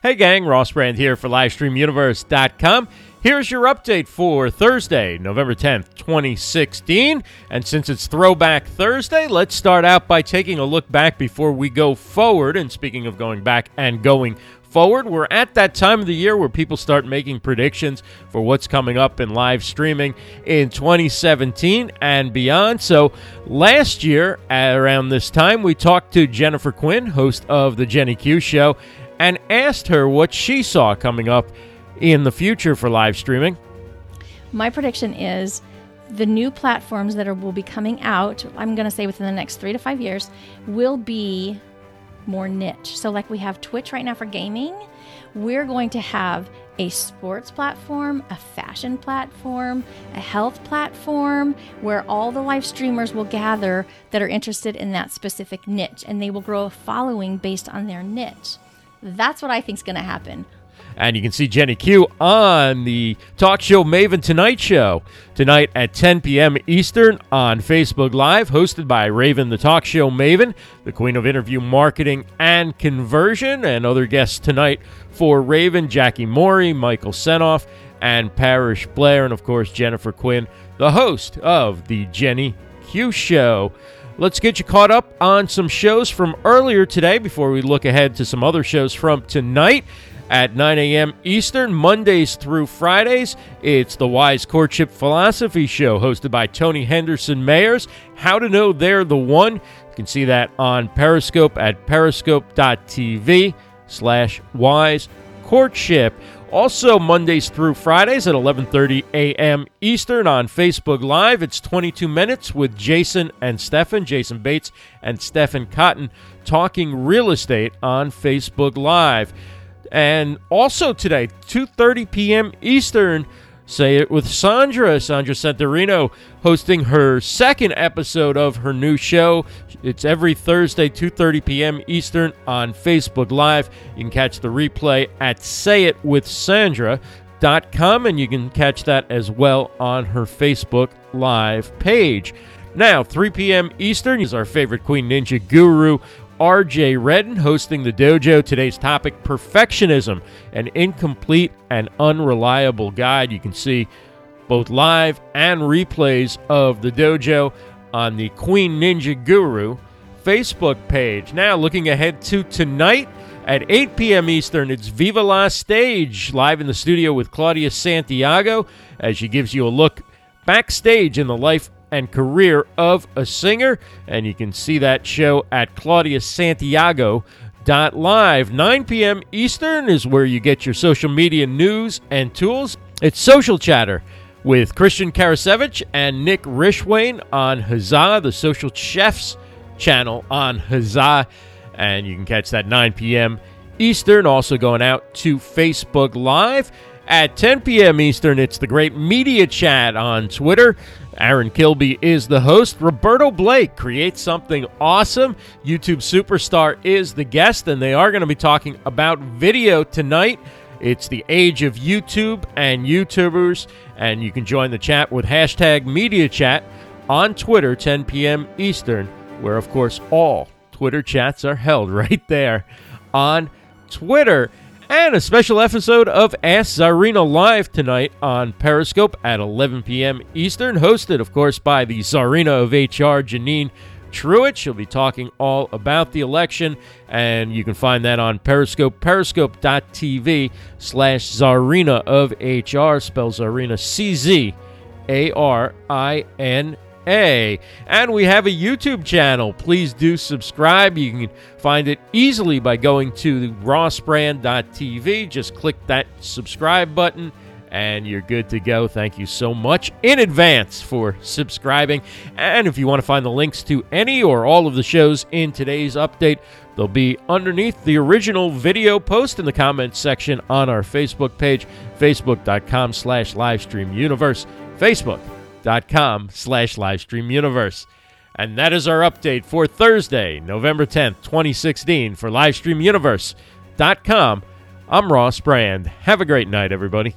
Hey, gang, Ross Brand here for LivestreamUniverse.com. Here's your update for Thursday, November 10th, 2016. And since it's Throwback Thursday, let's start out by taking a look back before we go forward. And speaking of going back and going forward, we're at that time of the year where people start making predictions for what's coming up in live streaming in 2017 and beyond. So last year, around this time, we talked to Jennifer Quinn, host of The Jenny Q Show, and asked her what she saw coming up in the future for live streaming. My prediction is the new platforms that are, will be coming out, I'm going to say within the next three to five years, will be more niche. So, like we have Twitch right now for gaming, we're going to have a sports platform, a fashion platform, a health platform where all the live streamers will gather that are interested in that specific niche and they will grow a following based on their niche. That's what I think is going to happen. And you can see Jenny Q on the talk show Maven Tonight Show tonight at 10 p.m. Eastern on Facebook Live, hosted by Raven, the talk show Maven, the queen of interview marketing and conversion, and other guests tonight for Raven, Jackie Morey, Michael Senoff, and Parrish Blair, and of course Jennifer Quinn, the host of the Jenny Q Show. Let's get you caught up on some shows from earlier today before we look ahead to some other shows from tonight at 9 a.m. Eastern, Mondays through Fridays. It's the Wise Courtship Philosophy Show, hosted by Tony Henderson Mayers. How to know they're the one. You can see that on Periscope at periscope.tv slash wise courtship. Also, Mondays through Fridays at 11:30 a.m. Eastern on Facebook Live. It's 22 minutes with Jason and Stefan, Jason Bates and Stefan Cotton, talking real estate on Facebook Live. And also today, 2:30 p.m. Eastern, say it with Sandra, Sandra Santorino, hosting her second episode of her new show. It's every Thursday, 2:30 p.m. Eastern on Facebook Live. You can catch the replay at sayitwithsandra.com and you can catch that as well on her Facebook Live page. Now, 3 p.m. Eastern is our favorite Queen Ninja guru, RJ Redden hosting the dojo. Today's topic perfectionism, an incomplete and unreliable guide. You can see both live and replays of the dojo on the Queen Ninja Guru Facebook page. Now, looking ahead to tonight at 8 p.m. Eastern, it's Viva La Stage live in the studio with Claudia Santiago as she gives you a look backstage in the life and career of a singer. And you can see that show at claudiasantiago.live. 9 p.m. Eastern is where you get your social media news and tools. It's Social Chatter with Christian Karasiewicz and Nick Rishwain on Huzzah, the Social Chefs channel on Huzzah. And you can catch that 9 p.m. Eastern, also going out to Facebook Live. At 10 p.m. Eastern, it's the Great Media Chat on Twitter. Aaron Kilby is the host. Roberto Blake creates something awesome. YouTube superstar is the guest, and they are going to be talking about video tonight. It's the age of YouTube and YouTubers, and you can join the chat with hashtag Media Chat on Twitter, 10 p.m. Eastern, where, of course, all Twitter chats are held right there on Twitter. And a special episode of Ask Czarina Live tonight on Periscope at 11 p.m. Eastern, hosted, of course, by the Czarina of HR, Janine Truitt. She'll be talking all about the election, and you can find that on Periscope, periscope.tv slash Czarina of HR, spells Czarina C Z A. And we have a YouTube channel. Please do subscribe. You can find it easily by going to rossbrand.tv. Just click that subscribe button and you're good to go. Thank you so much in advance for subscribing. And if you want to find the links to any or all of the shows in today's update, they'll be underneath the original video post in the comments section on our Facebook page, facebook.com slash livestreamuniverse, Facebook com slash livestreamuniverse. And that is our update for Thursday, November 10th, 2016 for livestreamuniverse.com. I'm Ross Brand. Have a great night, everybody.